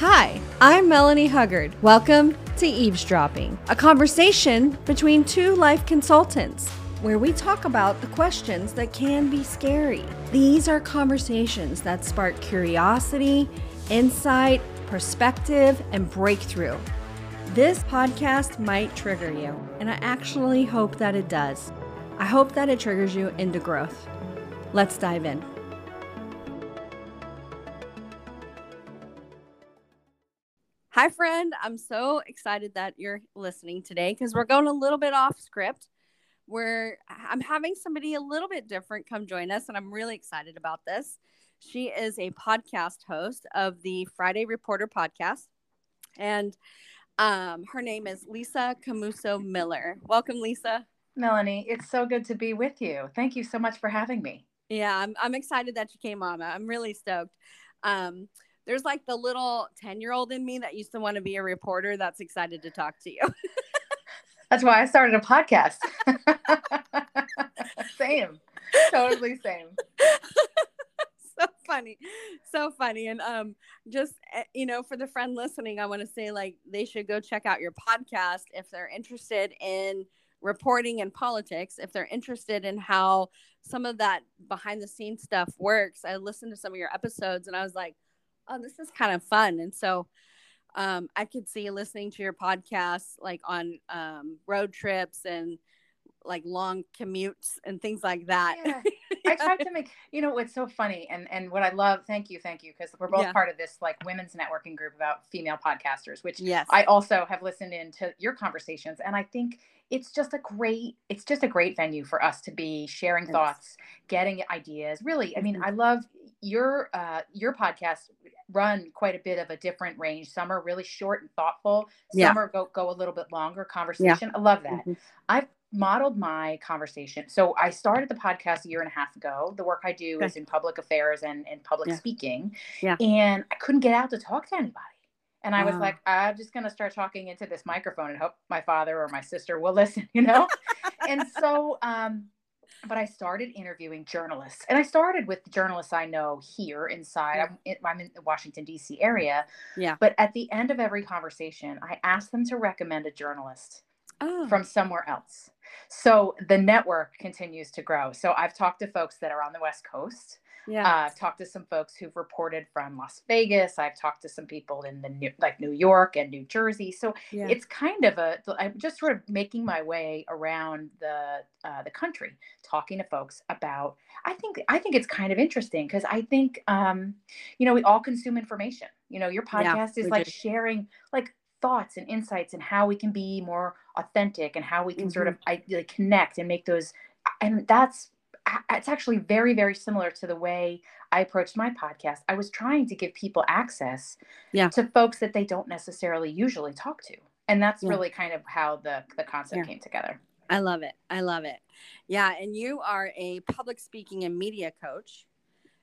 Hi, I'm Melanie Huggard. Welcome to Eavesdropping, a conversation between two life consultants where we talk about the questions that can be scary. These are conversations that spark curiosity, insight, perspective, and breakthrough. This podcast might trigger you, and I actually hope that it does. I hope that it triggers you into growth. Let's dive in. Hi, friend. I'm so excited that you're listening today because we're going a little bit off script. Where I'm having somebody a little bit different come join us, and I'm really excited about this. She is a podcast host of the Friday Reporter podcast, and um, her name is Lisa Camooso Miller. Welcome, Lisa. Melanie, it's so good to be with you. Thank you so much for having me. Yeah, I'm, I'm excited that you came on. I'm really stoked. Um, there's like the little 10 year old in me that used to want to be a reporter that's excited to talk to you. that's why I started a podcast. same. Totally same. so funny. So funny. And um just eh, you know, for the friend listening, I want to say like they should go check out your podcast if they're interested in reporting and politics, if they're interested in how some of that behind the scenes stuff works. I listened to some of your episodes and I was like, oh, this is kind of fun. And so um, I could see listening to your podcast like on um, road trips and like long commutes and things like that. Yeah. I tried to make, you know, it's so funny. And, and what I love, thank you, thank you. Cause we're both yeah. part of this like women's networking group about female podcasters, which yes. I also have listened into your conversations. And I think it's just a great, it's just a great venue for us to be sharing yes. thoughts, getting ideas. Really. I mean, mm-hmm. I love your, uh, your podcast run quite a bit of a different range. Some are really short and thoughtful. Some yeah. are go, go a little bit longer conversation. Yeah. I love that. Mm-hmm. I've modeled my conversation. So I started the podcast a year and a half ago. The work I do okay. is in public affairs and, and public yeah. speaking. Yeah. And I couldn't get out to talk to anybody. And I was like, I'm just going to start talking into this microphone and hope my father or my sister will listen, you know? and so, um, but I started interviewing journalists, and I started with the journalists I know here inside. Yeah. I'm, in, I'm in the Washington D.C. area. Yeah. But at the end of every conversation, I asked them to recommend a journalist oh. from somewhere else. So the network continues to grow. So I've talked to folks that are on the West Coast. Yeah. Uh, I've talked to some folks who've reported from Las Vegas. I've talked to some people in the new, like New York and New Jersey. So yeah. it's kind of a I'm just sort of making my way around the uh, the country, talking to folks about. I think I think it's kind of interesting because I think um, you know we all consume information. You know, your podcast yeah, is like do. sharing like thoughts and insights and how we can be more authentic and how we can mm-hmm. sort of I, like, connect and make those and that's it's actually very very similar to the way i approached my podcast i was trying to give people access yeah. to folks that they don't necessarily usually talk to and that's yeah. really kind of how the the concept yeah. came together i love it i love it yeah and you are a public speaking and media coach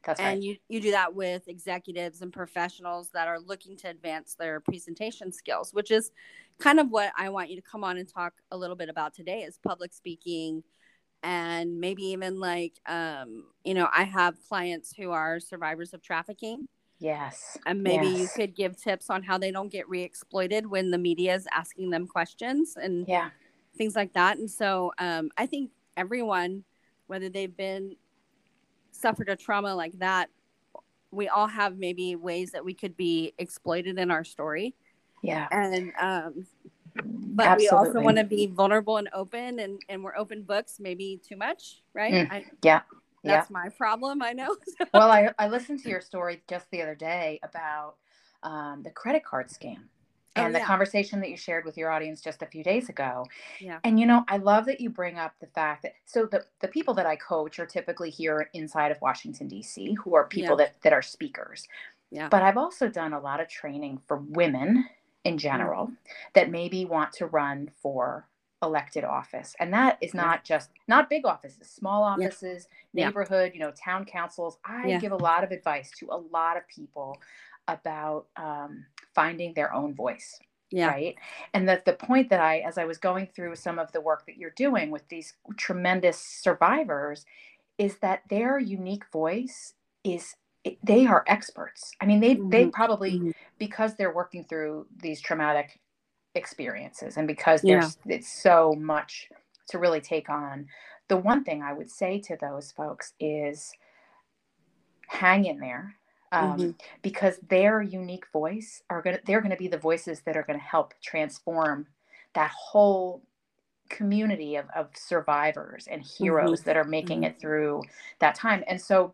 that's and right. you, you do that with executives and professionals that are looking to advance their presentation skills, which is kind of what I want you to come on and talk a little bit about today is public speaking and maybe even like um, you know, I have clients who are survivors of trafficking. Yes. And maybe yes. you could give tips on how they don't get re-exploited when the media is asking them questions and yeah. things like that. And so um, I think everyone, whether they've been suffered a trauma like that, we all have maybe ways that we could be exploited in our story. Yeah. And um but Absolutely. we also want to be vulnerable and open and and we're open books maybe too much, right? Mm, I, yeah. That's yeah. my problem, I know. well, I, I listened to your story just the other day about um, the credit card scam Oh, and oh, the conversation that you shared with your audience just a few days ago. Yeah. And you know, I love that you bring up the fact that so the, the people that I coach are typically here inside of Washington, DC, who are people yeah. that, that are speakers. Yeah. But I've also done a lot of training for women in general mm. that maybe want to run for elected office and that is not yeah. just not big offices small offices yeah. neighborhood you know town councils i yeah. give a lot of advice to a lot of people about um, finding their own voice yeah. right and that the point that i as i was going through some of the work that you're doing with these tremendous survivors is that their unique voice is they are experts. I mean, they mm-hmm. they probably mm-hmm. because they're working through these traumatic experiences and because there's yeah. it's so much to really take on. The one thing I would say to those folks is hang in there um, mm-hmm. because their unique voice are going to they're going to be the voices that are going to help transform that whole community of, of survivors and heroes mm-hmm. that are making mm-hmm. it through that time and so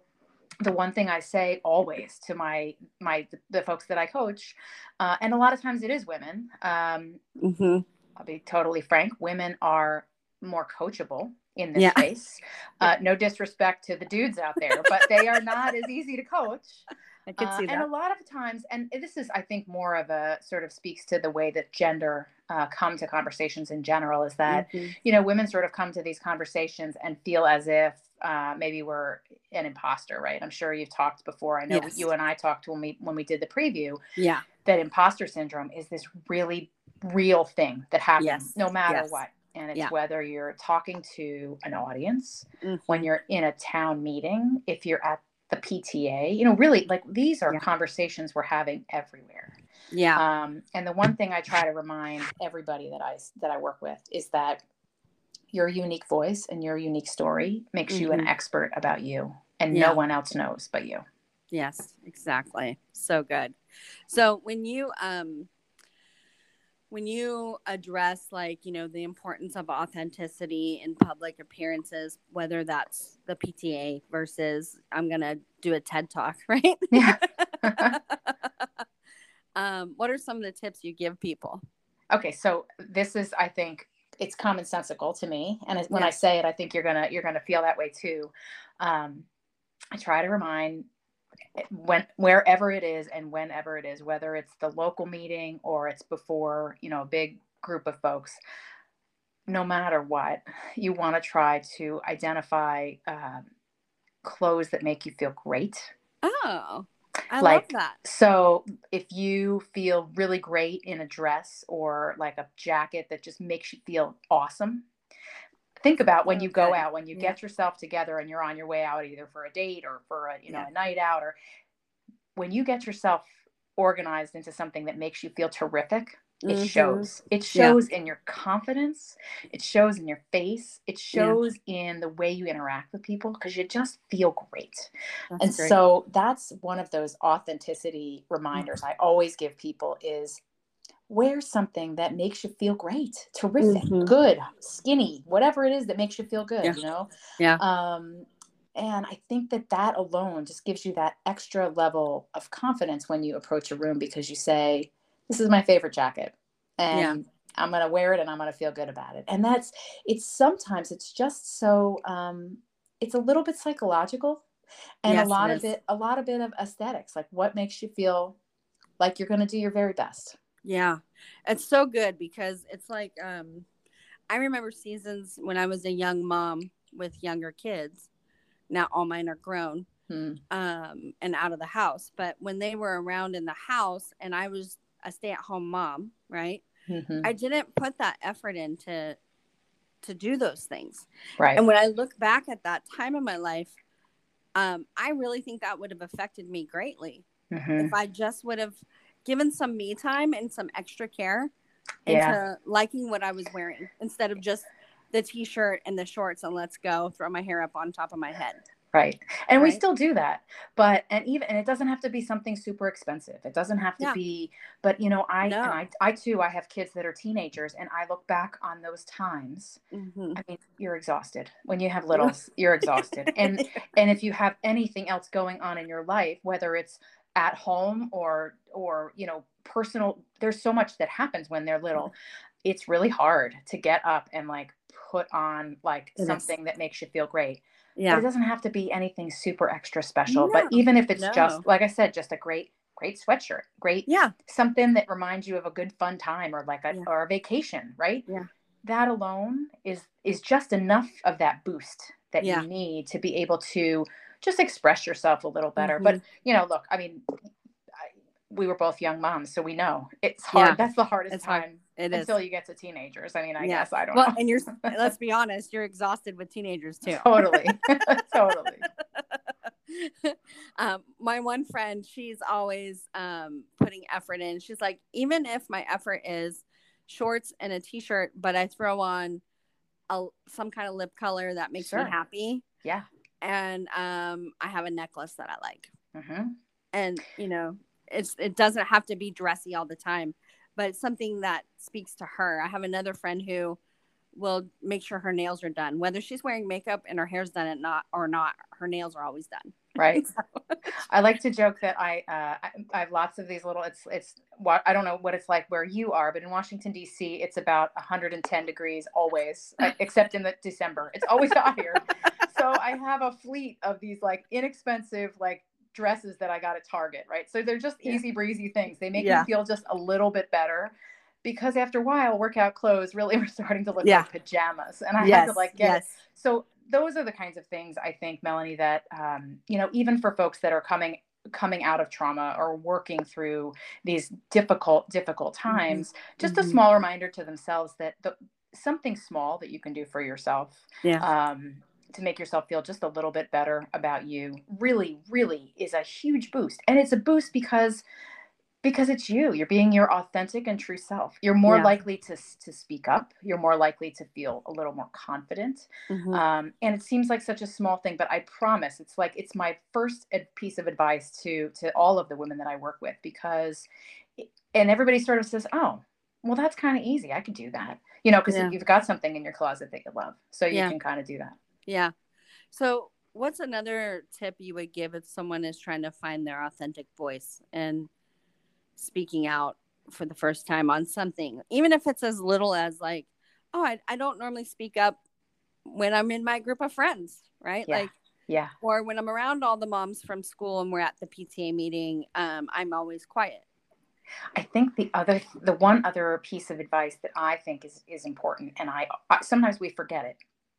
the one thing I say always to my my the folks that I coach, uh, and a lot of times it is women. Um, mm-hmm. I'll be totally frank. Women are more coachable in this yeah. space. Uh, no disrespect to the dudes out there, but they are not as easy to coach. I could uh, see that. And a lot of times, and this is, I think, more of a sort of speaks to the way that gender uh, come to conversations in general. Is that mm-hmm. you know women sort of come to these conversations and feel as if uh, maybe we're an imposter, right? I'm sure you've talked before. I know yes. you and I talked when we when we did the preview. Yeah, that imposter syndrome is this really real thing that happens yes. no matter yes. what and it's yeah. whether you're talking to an audience mm-hmm. when you're in a town meeting if you're at the pta you know really like these are yeah. conversations we're having everywhere yeah um, and the one thing i try to remind everybody that i that i work with is that your unique voice and your unique story makes mm-hmm. you an mm-hmm. expert about you and yeah. no one else knows but you yes exactly so good so when you um when you address like you know the importance of authenticity in public appearances whether that's the pta versus i'm gonna do a ted talk right yeah um, what are some of the tips you give people okay so this is i think it's commonsensical to me and when yeah. i say it i think you're gonna you're gonna feel that way too. Um, i try to remind when wherever it is and whenever it is whether it's the local meeting or it's before you know a big group of folks no matter what you want to try to identify um, clothes that make you feel great. Oh I like, love that. So if you feel really great in a dress or like a jacket that just makes you feel awesome, think about when you go out when you yeah. get yourself together and you're on your way out either for a date or for a you know yeah. a night out or when you get yourself organized into something that makes you feel terrific it mm-hmm. shows it shows yeah. in your confidence it shows in your face it shows in the way you interact with people because you just feel great that's and great. so that's one of those authenticity reminders mm-hmm. i always give people is wear something that makes you feel great, terrific, mm-hmm. good, skinny, whatever it is that makes you feel good, yeah. you know? Yeah. Um, and I think that that alone just gives you that extra level of confidence when you approach a room because you say, This is my favorite jacket. And yeah. I'm going to wear it and I'm going to feel good about it. And that's, it's sometimes it's just so, um, it's a little bit psychological and yes, a lot of it, a lot of bit of aesthetics, like what makes you feel like you're going to do your very best. Yeah. It's so good because it's like um I remember seasons when I was a young mom with younger kids. Now all mine are grown. Hmm. Um and out of the house, but when they were around in the house and I was a stay-at-home mom, right? Mm-hmm. I didn't put that effort into to do those things. Right. And when I look back at that time in my life, um, I really think that would have affected me greatly mm-hmm. if I just would have given some me time and some extra care into yeah. liking what I was wearing instead of just the t-shirt and the shorts and let's go throw my hair up on top of my head right and right? we still do that but and even and it doesn't have to be something super expensive it doesn't have to yeah. be but you know I, no. I i too i have kids that are teenagers and i look back on those times mm-hmm. i mean you're exhausted when you have littles you're exhausted and and if you have anything else going on in your life whether it's at home or or you know personal there's so much that happens when they're little it's really hard to get up and like put on like it something is. that makes you feel great yeah but it doesn't have to be anything super extra special no, but even if it's no. just like i said just a great great sweatshirt great yeah something that reminds you of a good fun time or like a yeah. or a vacation right yeah that alone is is just enough of that boost that yeah. you need to be able to just express yourself a little better. Mm-hmm. But you know, look, I mean, I, we were both young moms, so we know it's hard. Yeah. That's the hardest it's time. Hard. It until is. you get to teenagers. I mean, I yeah. guess I don't well, know. and you're let's be honest, you're exhausted with teenagers too. Totally. totally. um, my one friend, she's always um, putting effort in. She's like, even if my effort is shorts and a t-shirt, but I throw on a, some kind of lip color that makes sure. me happy. Yeah. And um, I have a necklace that I like. Mm-hmm. And you know, it's it doesn't have to be dressy all the time, but it's something that speaks to her. I have another friend who will make sure her nails are done, whether she's wearing makeup and her hair's done it not or not. Her nails are always done. Right. so. I like to joke that I, uh, I, I have lots of these little. It's it's what I don't know what it's like where you are, but in Washington D.C. it's about 110 degrees always, except in the December. It's always hot here. so I have a fleet of these like inexpensive like dresses that I got at Target, right? So they're just easy breezy things. They make yeah. me feel just a little bit better because after a while, workout clothes really were starting to look yeah. like pajamas, and I yes. had to like get yes. it. So those are the kinds of things I think, Melanie, that um, you know, even for folks that are coming coming out of trauma or working through these difficult difficult mm-hmm. times mm-hmm. just mm-hmm. a small reminder to themselves that the, something small that you can do for yourself yeah. um, to make yourself feel just a little bit better about you really really is a huge boost. And it's a boost because because it's you. You're being your authentic and true self. You're more yeah. likely to to speak up. You're more likely to feel a little more confident. Mm-hmm. um, and it seems like such a small thing but i promise it's like it's my first piece of advice to to all of the women that i work with because and everybody sort of says oh well that's kind of easy. I could do that. You know because yeah. you've got something in your closet that you love. So you yeah. can kind of do that yeah so what's another tip you would give if someone is trying to find their authentic voice and speaking out for the first time on something, even if it's as little as like, oh, I, I don't normally speak up when I'm in my group of friends, right? Yeah. Like, yeah. Or when I'm around all the moms from school and we're at the PTA meeting, um, I'm always quiet. I think the other, the one other piece of advice that I think is is important, and I, I sometimes we forget it,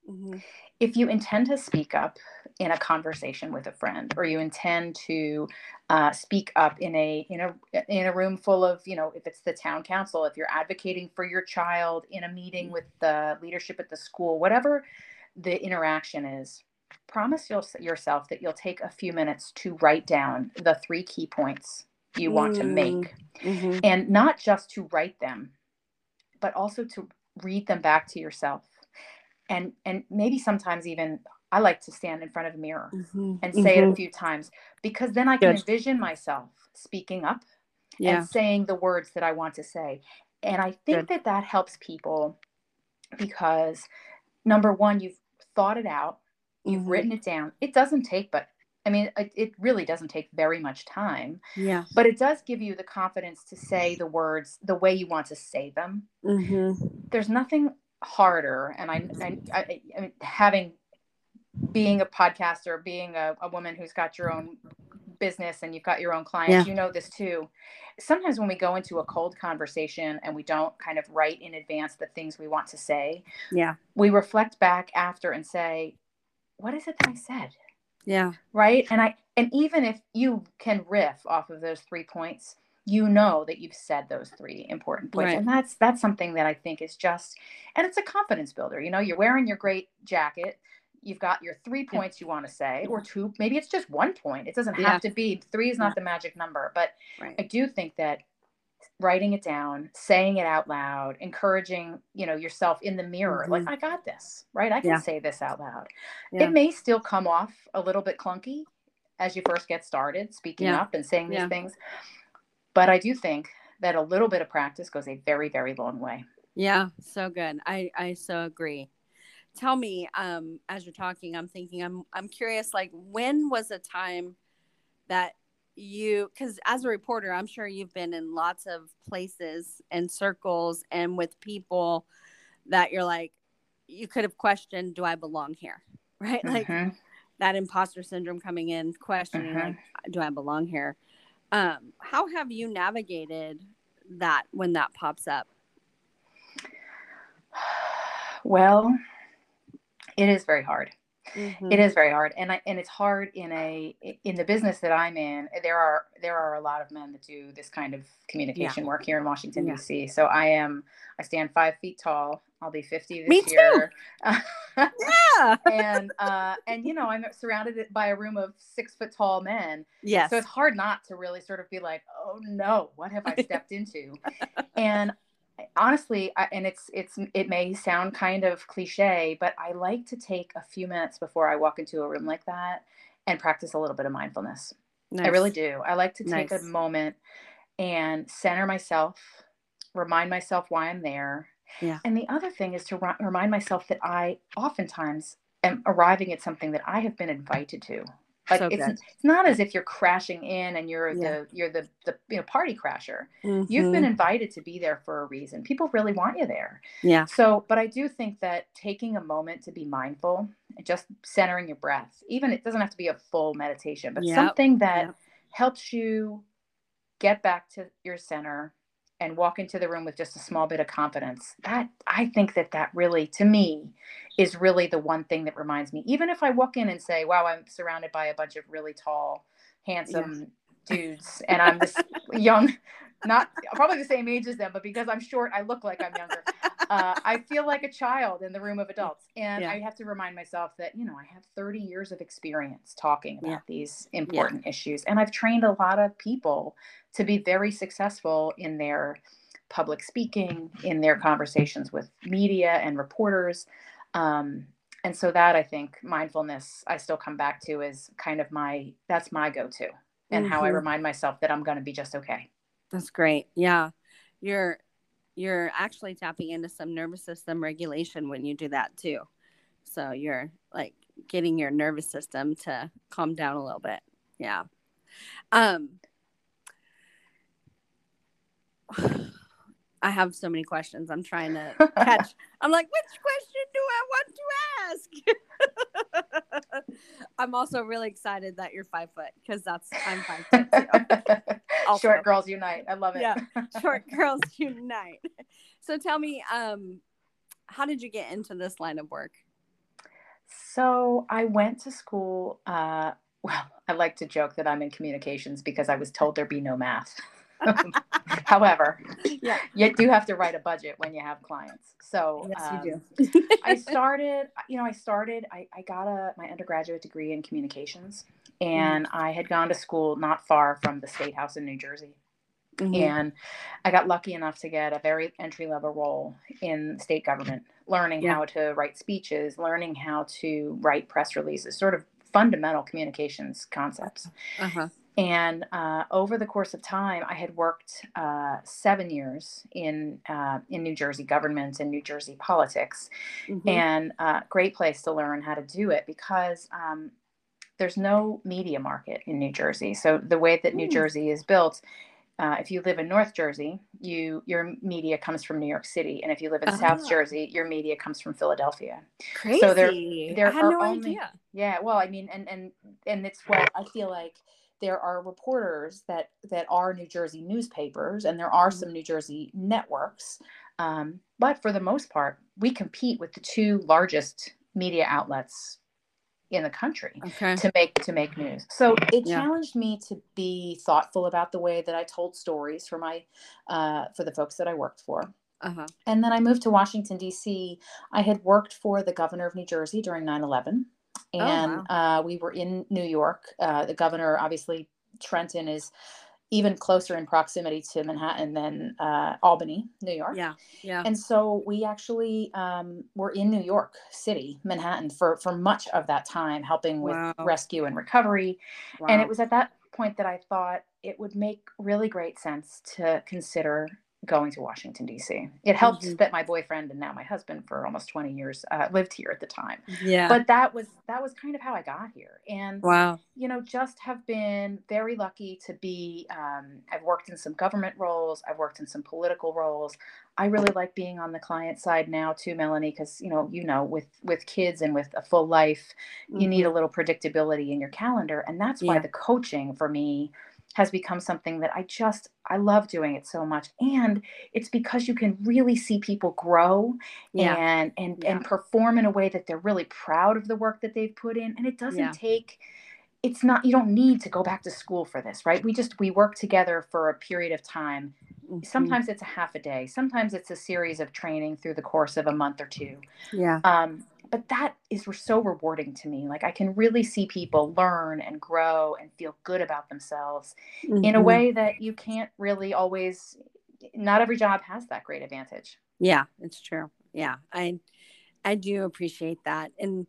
Mm-hmm. If you intend to speak up in a conversation with a friend, or you intend to uh, speak up in a in a in a room full of you know if it's the town council, if you're advocating for your child in a meeting with the leadership at the school, whatever the interaction is, promise yourself that you'll take a few minutes to write down the three key points you want to make, mm-hmm. and not just to write them, but also to read them back to yourself and and maybe sometimes even I like to stand in front of a mirror mm-hmm. and say mm-hmm. it a mm-hmm. few times because then I can Good. envision myself speaking up yeah. and saying the words that I want to say. And I think Good. that that helps people because number one, you've thought it out, you've mm-hmm. written it down. It doesn't take, but I mean, it, it, really doesn't take very much time. Yeah. But it does give you the confidence to say the words the way you want to say them. Mm-hmm. There's nothing harder. Mm-hmm. And I, I, I, I having being a podcaster being a, a, woman who's got your own business and you've got your own clients yeah. you know this too. Sometimes when we go into a cold conversation and we don't kind of write in advance the things we want to say yeah. we reflect back after and say what is it that i said? Yeah. Right? And i and even if you can riff off of those three points you know that you've said those three important points right. and that's that's something that i think is just and it's a confidence builder you know you're wearing your great jacket you've got your three points you want to say or two maybe it's just one point it doesn't have to be three is not yeah. the magic number but right. i do think that writing it down saying it out loud encouraging you know yourself in the mirror mm-hmm. like i got this right i can yeah. say this out loud it may still come off a little bit clunky as you first get started speaking up and saying these things but I do think that a little bit of practice goes a very, very long way. Yeah, so good. I I so agree. Tell me, um, as you're talking, I'm thinking, I'm I'm curious. Like, when was a time that you? Because as a reporter, I'm sure you've been in lots of places and circles and with people that you're like, you could have questioned, "Do I belong here?" Right? Like mm-hmm. that imposter syndrome coming in, questioning, mm-hmm. like, "Do I belong here?" Um, how have you navigated that when that pops up? Well, it is very hard. Mm-hmm. It is very hard, and I, and it's hard in a in the business that I'm in. There are there are a lot of men that do this kind of communication yeah. work here in Washington yeah. D.C. So I am I stand five feet tall. I'll be 50 this Me year. Too. Yeah. and uh, and you know, I'm surrounded by a room of six foot tall men. Yes. So it's hard not to really sort of be like, oh no, what have I stepped into? and honestly, I, and it's it's it may sound kind of cliche, but I like to take a few minutes before I walk into a room like that and practice a little bit of mindfulness. Nice. I really do. I like to take nice. a moment and center myself, remind myself why I'm there. Yeah. And the other thing is to remind myself that I oftentimes am arriving at something that I have been invited to. Like so it's, it's not as if you're crashing in and you're yeah. the you're the, the you know party crasher. Mm-hmm. You've been invited to be there for a reason. People really want you there. Yeah. So, but I do think that taking a moment to be mindful and just centering your breath, even it doesn't have to be a full meditation, but yep. something that yep. helps you get back to your center and walk into the room with just a small bit of confidence. That i think that that really to me is really the one thing that reminds me. Even if i walk in and say wow i'm surrounded by a bunch of really tall handsome dudes and i'm this young not probably the same age as them but because i'm short i look like i'm younger uh, i feel like a child in the room of adults and yeah. i have to remind myself that you know i have 30 years of experience talking about yeah. these important issues and i've trained a lot of people to be very successful in their public speaking, in their conversations with media and reporters. Um, and so that I think mindfulness, I still come back to is kind of my that's my go-to and mm-hmm. how I mm-hmm. remind myself that I'm going to be just okay. That's great. Yeah. You're you're actually tapping into some nervous system regulation when you do that too. So you're like getting your nervous system to calm down a little bit. Yeah. Um I have so many questions. I'm trying to catch. I'm like, which question do I want to ask? I'm also really excited that you're five foot because that's I'm five foot too. Short girls unite. I love it. Yeah, short girls unite. So tell me, um, how did you get into this line of work? So I went to school. Uh, well, I like to joke that I'm in communications because I was told there'd be no math. However, yeah, you do have to write a budget when you have clients. So yes, um, you do. I started, you know, I started, I, I got a my undergraduate degree in communications, and mm-hmm. I had gone to school not far from the State House in New Jersey. Mm-hmm. And I got lucky enough to get a very entry level role in state government, learning yeah. how to write speeches, learning how to write press releases, sort of fundamental communications concepts. Uh-huh. And uh, over the course of time, I had worked uh, seven years in uh, in New Jersey government and New Jersey politics, mm-hmm. and uh, great place to learn how to do it because um, there's no media market in New Jersey. So the way that New mm. Jersey is built, uh, if you live in North Jersey, you your media comes from New York City, and if you live in South ah. Jersey, your media comes from Philadelphia. Crazy. So there, there I had are no only, idea. Yeah, well, I mean, and and and it's what I feel like there are reporters that that are New Jersey newspapers, and there are mm-hmm. some New Jersey networks. Um, but for the most part, we compete with the two largest media outlets in the country okay. to make to make news. So it yeah. challenged me to be thoughtful about the way that I told stories for my uh, for the folks that I worked for. Uh-huh. And then I moved to Washington D.C. I had worked for the governor of New Jersey during 9/11 and oh, wow. uh, we were in New York. Uh, the governor, obviously, Trenton is even closer in proximity to Manhattan than uh, Albany, New York. Yeah, yeah. And so we actually um, were in New York City, Manhattan, for for much of that time, helping with wow. rescue and recovery. Wow. And it was at that point that I thought it would make really great sense to consider going to Washington D.C. It helped mm-hmm. that my boyfriend and now my husband for almost 20 years uh, lived here at the time. Yeah. But that was that was kind of how I got here, and wow, you know, just have been very lucky to be. Um, I've worked in some government roles. I've worked in some political roles. I really like being on the client side now too, Melanie, because you know, you know, with with kids and with a full life, mm-hmm. you need a mm-hmm. little predictability in your calendar, and that's why the coaching for me has become something that I just I love doing it so much and it's because you can really see people grow yeah. and and yeah. and perform in a way that they're really proud of the work that they've put in and it doesn't yeah. take it's not you don't need to go back to school for this right we just we work together for a period of time mm-hmm. sometimes it's a half a day sometimes it's a series of training through the course of a month or two yeah um but that is so rewarding to me like i can really see people learn and grow and feel good about themselves mm-hmm. in a mm-hmm. way that you can't really always not every job has that great advantage yeah it's true yeah i i do appreciate that and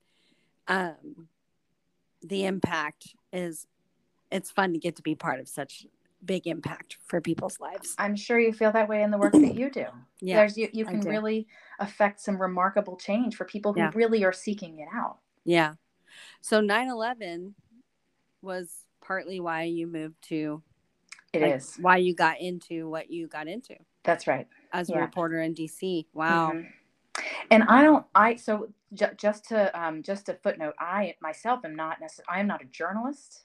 um the impact is it's fun to get to be part of such big impact for people's lives. I'm sure you feel that way in the work that you do. yeah. There's you, you can really affect some remarkable change for people who yeah. really are seeking it out. Yeah. So 9/11 was partly why you moved to It like, is why you got into what you got into. That's right. As a reporter in DC. Wow. Mm-hmm. And I don't I so ju- just to um just a footnote, I myself am not necessarily I am not a journalist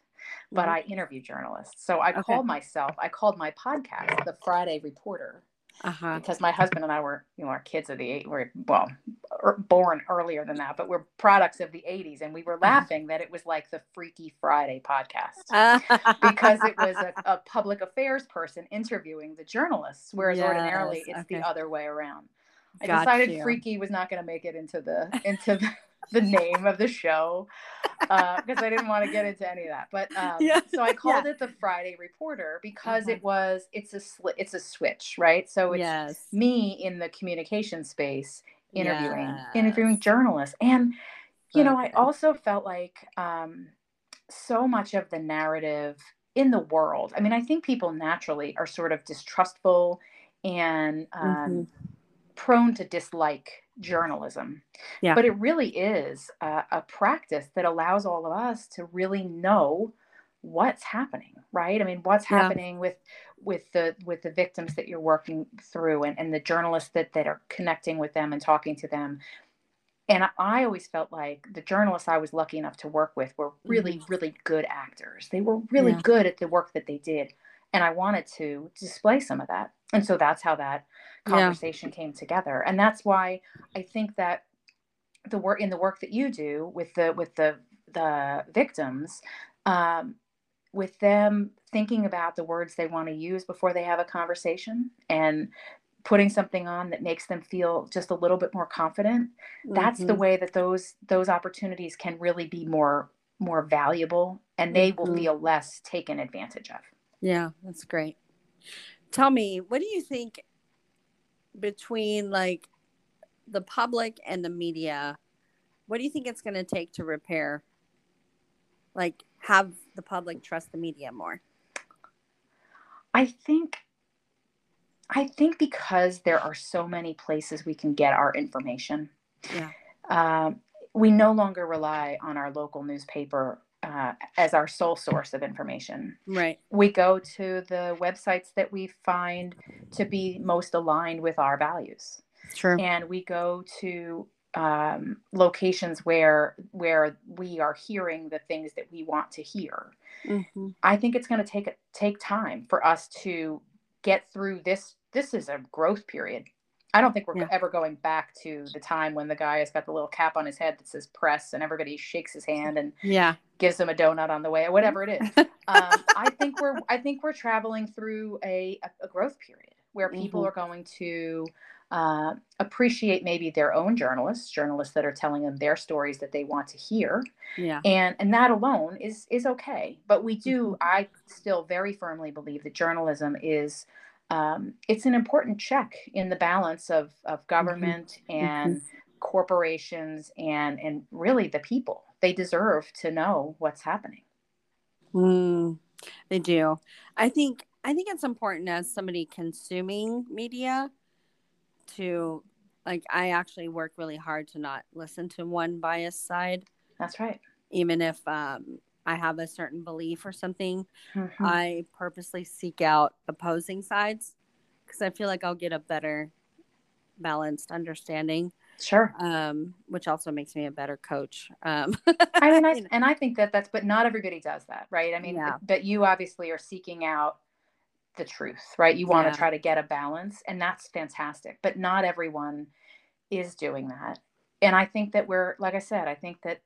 but mm-hmm. I interview journalists. So I okay. called myself, I called my podcast the Friday Reporter. Uh-huh. Because my husband and I were, you know, our kids of the eight were well, er, born earlier than that, but we're products of the '80s, and we were uh-huh. laughing that it was like the Freaky Friday podcast because it was a, a, public affairs person interviewing the journalists, whereas yes. ordinarily it's okay. the other way around. I Got decided you. Freaky was not going to make it into the into the the name of the show because uh, I didn't want to get into any of that. But um, yeah. so I called yeah. it the Friday Reporter because uh-huh. it was it's a sli- it's a switch, right? So it's yes. me in the communication space interviewing yes. interviewing journalists, and you know I also felt like um, so much of the narrative in the world. I mean, I think people naturally are sort of distrustful and um, mm-hmm. Prone to dislike journalism. Yeah. But it really is a, a, practice that allows all of us to really know what's happening, right? I mean, what's yeah. happening with with the with the victims that you're working through and, and the journalists that, that are connecting with them and talking to them. And I always felt like the journalists I was lucky enough to work with were really, mm-hmm. really good actors. They were really yeah. good at the work that they did. And I wanted to display some of that. And so that's how that conversation yeah. came together and that's why i think that the work in the work that you do with the with the the victims um, with them thinking about the words they want to use before they have a conversation and putting something on that makes them feel just a little bit more confident mm-hmm. that's the mm-hmm. way that those those opportunities can really be more more valuable and they mm-hmm. will feel less taken advantage of yeah that's great tell me what do you think between like the public and the media, what do you think it's going to take to repair? Like, have the public trust the media more? I think I think because there are so many places we can get our information. Yeah. Um, we no longer rely on our local newspaper uh, as our sole source of information. Right. We go to the websites that we find to be most aligned with our values. Sure. And we go to um, locations where where we are hearing the things that we want to hear. Mm-hmm. I think it's going to take take time for us to get through this. This is a growth period. I don't think we're yeah. ever going back to the time when the guy has got the little cap on his head that says press and everybody shakes his hand and yeah gives him a donut on the way or whatever it is. um, I think we're I think we're traveling through a, a growth period where people mm-hmm. are going to uh, appreciate maybe their own journalists, journalists that are telling them their stories that they want to hear. Yeah. And and that alone is is okay. But we do, mm-hmm. I still very firmly believe that journalism is um, it's an important check in the balance of, of mm-hmm. government mm-hmm. and mm-hmm. corporations and, and really the people. They deserve to know what's happening. Mm, they do. I think I think it's important as somebody consuming media to like I actually work really hard to not listen to one biased side. That's right. Even if um, I have a certain belief or something, mm-hmm. I purposely seek out opposing sides because I feel like I'll get a better balanced understanding. Sure. Um, which also makes me a better coach. Um, I mean, I, and I think that that's, but not everybody does that, right? I mean, yeah. but you obviously are seeking out the truth, right? You want yeah. to try to get a balance, and that's fantastic. But not everyone is doing that. And I think that we're, like I said, I think that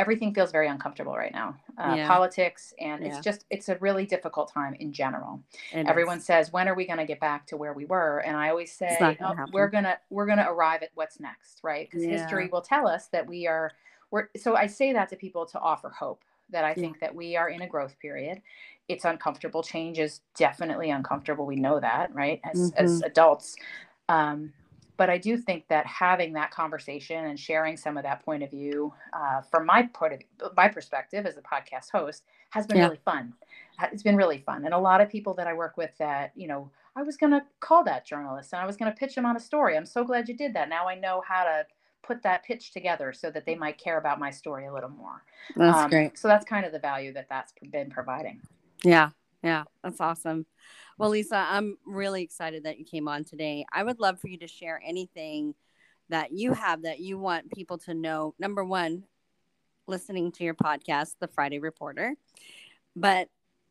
everything feels very uncomfortable right now. Uh, yeah. Politics, and yeah. it's just it's a really difficult time in general. It Everyone is. says, "When are we going to get back to where we were?" And I always say, oh, "We're gonna we're gonna arrive at what's next, right? Because yeah. history will tell us that we are." We're, so I say that to people to offer hope that I think that we are in a growth period. It's uncomfortable. Change is definitely uncomfortable. We know that, right? As mm-hmm. as adults. Um, but I do think that having that conversation and sharing some of that point of view uh, from my point of my perspective as a podcast host has been yeah. really fun. It's been really fun, and a lot of people that I work with that you know I was going to call that journalist and I was going to pitch them on a story. I'm so glad you did that. Now I know how to put that pitch together so that they might care about my story a little more. That's um, great. So that's kind of the value that that's been providing. Yeah, yeah, that's awesome. Well, Lisa, I'm really excited that you came on today. I would love for you to share anything that you have that you want people to know. Number one, listening to your podcast, The Friday Reporter. But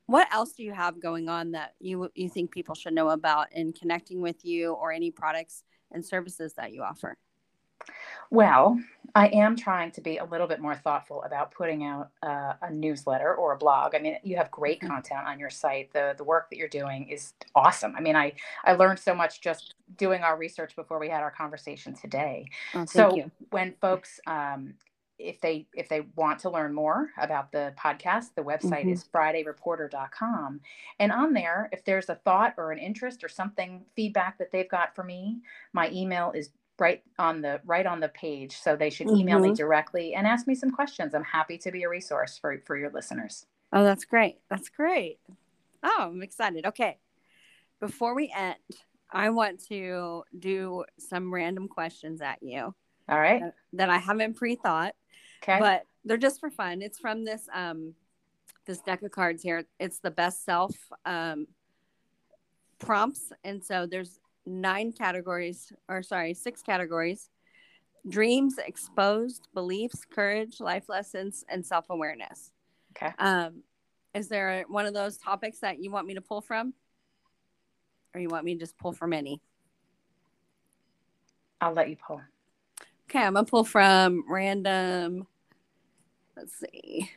what else do you have going on that you you think people should know about in connecting with you or any products and services that you offer? Well, I am trying to be a little bit more thoughtful about putting out uh, a newsletter or a blog. I mean, you have great mm-hmm. content on your site. The the work that you're doing is awesome. I mean, I I learned so much just doing our research before we had our conversation today. Oh, so you. when folks um, if they if they want to learn more about the podcast the website mm-hmm. is fridayreporter.com and on there if there's a thought or an interest or something feedback that they've got for me my email is right on the right on the page. So they should email mm-hmm. me directly and ask me some questions. I'm happy to be a resource for for your listeners. Oh that's great. That's great. Oh i'm excited. Okay. Before we end i want to do some random questions at you all right. that, that i haven't pre-thought okay. but they're just for fun. It's from this um this deck of cards here. It's the best self um prompts. And so there's nine categories, or sorry, six categories dreams, exposed, beliefs, courage, life lessons, and self awareness. Okay. Um, is there one of those topics that you want me to pull from? Or you want me to just pull from any? I'll let you pull. Okay, I'm gonna pull from random. Let's see.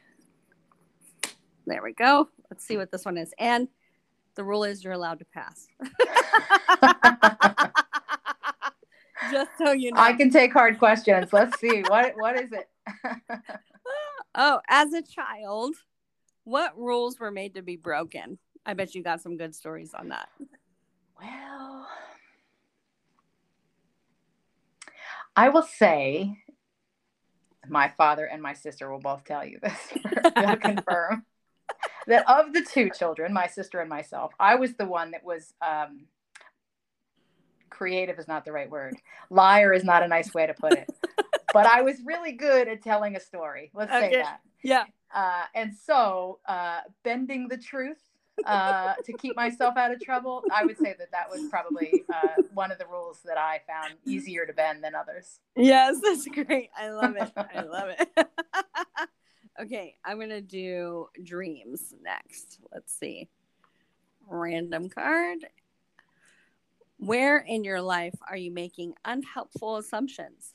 There we go. Let's see what this one is. And the rule is you're allowed to pass. Just so you know. I can take hard questions. Let's see. What what is it? oh, as a child, what rules were made to be broken? I bet you got some good stories on that. Well, I will say my father and my sister will both tell you this. They'll confirm that of the two children, my sister and myself, I was the one that was um, creative is not the right word. Liar is not a nice way to put it. but I was really good at telling a story. Let's okay. say that. Yeah. Uh, and so uh, bending the truth uh, to keep myself out of trouble, I would say that that was probably uh, one of the rules that I found easier to bend than others. Yes, that's great. I love it. I love it. Okay, I'm gonna do dreams next. Let's see. Random card. Where in your life are you making unhelpful assumptions?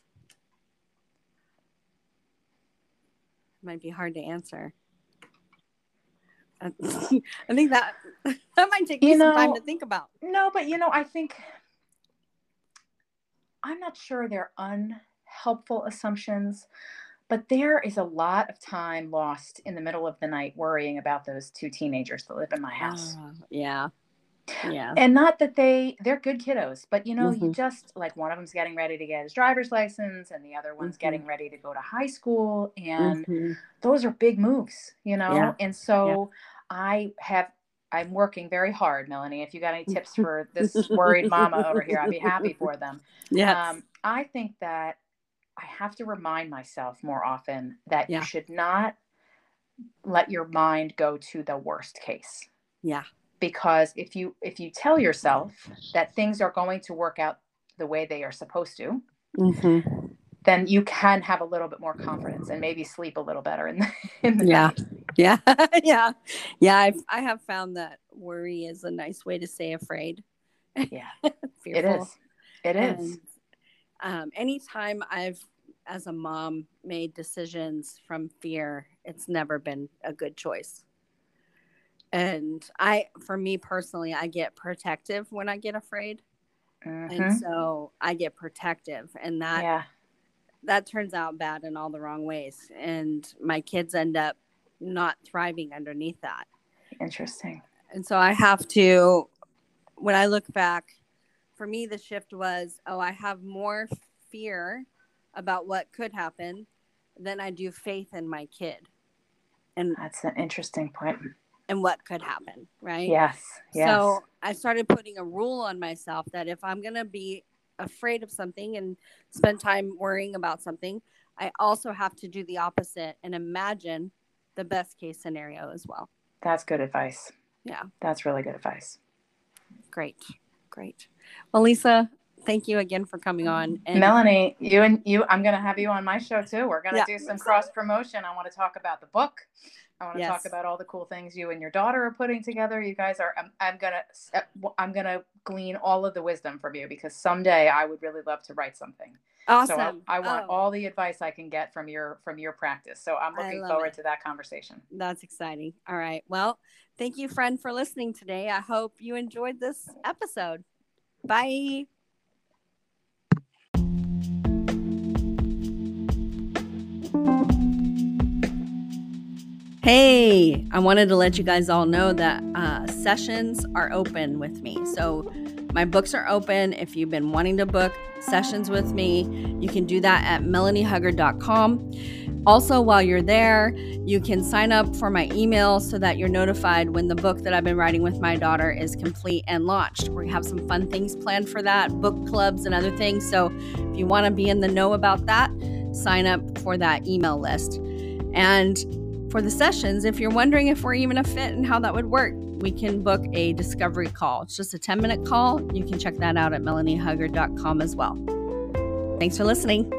Might be hard to answer. Uh, I think that that might take you me know, some time to think about. No, but you know, I think I'm not sure they're unhelpful assumptions. But there is a lot of time lost in the middle of the night worrying about those two teenagers that live in my house. Uh, yeah. Yeah. And not that they they're good kiddos, but you know, mm-hmm. you just like one of them's getting ready to get his driver's license and the other one's mm-hmm. getting ready to go to high school and mm-hmm. those are big moves, you know? Yeah. And so yeah. I have I'm working very hard, Melanie. If you got any tips for this worried mama over here, I'd be happy for them. Yeah. Um, I think that I have to remind myself more often that yeah. you should not let your mind go to the worst case. Yeah. Because if you if you tell yourself that things are going to work out the way they are supposed to, mm-hmm. then you can have a little bit more confidence and maybe sleep a little better in the, in the yeah. Night. Yeah. yeah. Yeah. I've, I have found that worry is a nice way to say afraid. Yeah. it is. It is. And um, anytime I've as a mom made decisions from fear, it's never been a good choice. And I, for me personally, I get protective when I get afraid. Mm-hmm. And so I get protective, and that yeah. that turns out bad in all the wrong ways. And my kids end up not thriving underneath that. Interesting. And so I have to, when I look back, for me, the shift was oh, I have more fear about what could happen than I do faith in my kid. And that's an interesting point. And what could happen, right? Yes. Yes. So I started putting a rule on myself that if I'm going to be afraid of something and spend time worrying about something, I also have to do the opposite and imagine the best case scenario as well. That's good advice. Yeah. That's really good advice. Great. Great. Well, Lisa, thank you again for coming on. And Melanie, you and you, I'm going to have you on my show too. We're going to yeah. do some cross promotion. I want to talk about the book. I want to yes. talk about all the cool things you and your daughter are putting together. You guys are. I'm, I'm gonna. I'm gonna glean all of the wisdom from you because someday I would really love to write something. Awesome. So I, I want oh. all the advice I can get from your from your practice. So I'm looking forward it. to that conversation. That's exciting. All right. Well, thank you, friend, for listening today. I hope you enjoyed this episode. Bye. Hey, I wanted to let you guys all know that uh, sessions are open with me. So, my books are open. If you've been wanting to book sessions with me, you can do that at melaniehuggard.com. Also, while you're there, you can sign up for my email so that you're notified when the book that I've been writing with my daughter is complete and launched. We have some fun things planned for that, book clubs and other things. So, if you want to be in the know about that, sign up for that email list. And for the sessions, if you're wondering if we're even a fit and how that would work, we can book a discovery call. It's just a 10 minute call. You can check that out at melaniehugger.com as well. Thanks for listening.